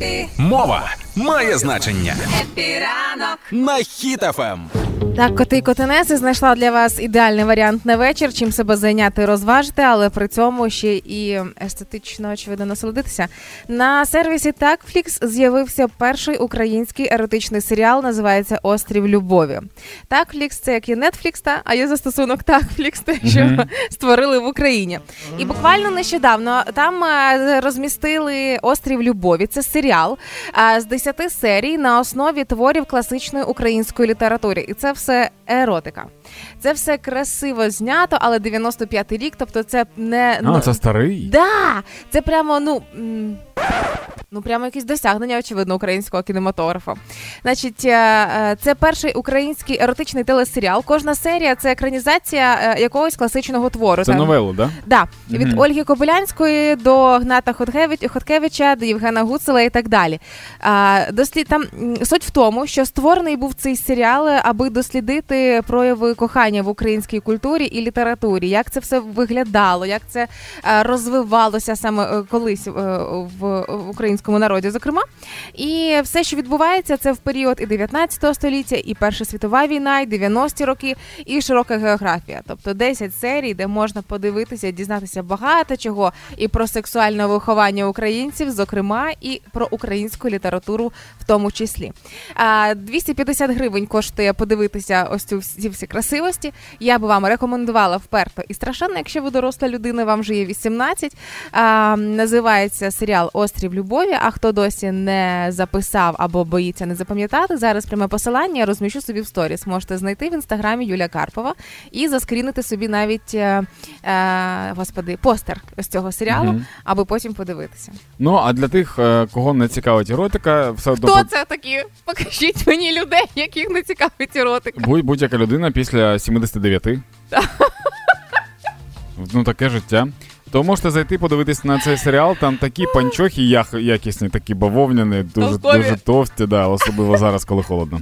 Хеппі. Мова має значення. Хеппі ранок на Хіт FM. Так, коти і котенеси знайшла для вас ідеальний варіант на вечір, чим себе зайняти, розважити, але при цьому ще і естетично очевидно насолодитися. На сервісі Takflix з'явився перший український еротичний серіал, називається Острів Любові. Takflix це як і Netflix, та а є застосунок Takflix, те, що mm-hmm. створили в Україні. І буквально нещодавно там е, розмістили Острів Любові. Це серіал е, з 10 серій на основі творів класичної української літератури. І це все еротика. Це все красиво знято, але 95-й рік, тобто це не А, ну, це старий. Да, Це прямо, ну. Ну, прямо якісь досягнення, очевидно, українського кінематографа. Значить, е, е, це перший український еротичний телесеріал. Кожна серія це екранізація е, якогось класичного твору. Це новелу, да? Да. Від mm Ольги Кобилянської до Гната Хоткевича, до Євгена Гуцела і так далі. Дослід там суть в тому, що створений був цей серіал, аби дослідити прояви кохання в українській культурі і літературі, як це все виглядало, як це розвивалося саме колись в українській українському народі, зокрема. І все, що відбувається, це в період і 19 століття, і Перша світова війна, і 90-ті роки, і широка географія. Тобто 10 серій, де можна подивитися, дізнатися багато чого і про сексуальне виховання українців, зокрема, і про українську літературу в тому числі. А 250 гривень коштує подивитися ось цю всі всі красивості. Я би вам рекомендувала вперто і страшенно, якщо ви доросла людина, вам вже є 18. А, Називається серіал Острів Любові. А хто досі не записав або боїться не запам'ятати, зараз пряме посилання я розміщу собі в сторіс. Можете знайти в інстаграмі Юлія Карпова і заскрінити собі навіть е, е, господи постер з цього серіалу, угу. аби потім подивитися. Ну а для тих, е, кого не цікавить еротика, все одно... Хто це такі? Покажіть мені людей, яких не цікавить еротика. Будь будь-яка людина після 79. Ну таке життя. То можете зайти подивитись на цей серіал. Там такі панчохи якісні, такі бавовняні, дуже дуже товсті, да, особливо зараз, коли холодно.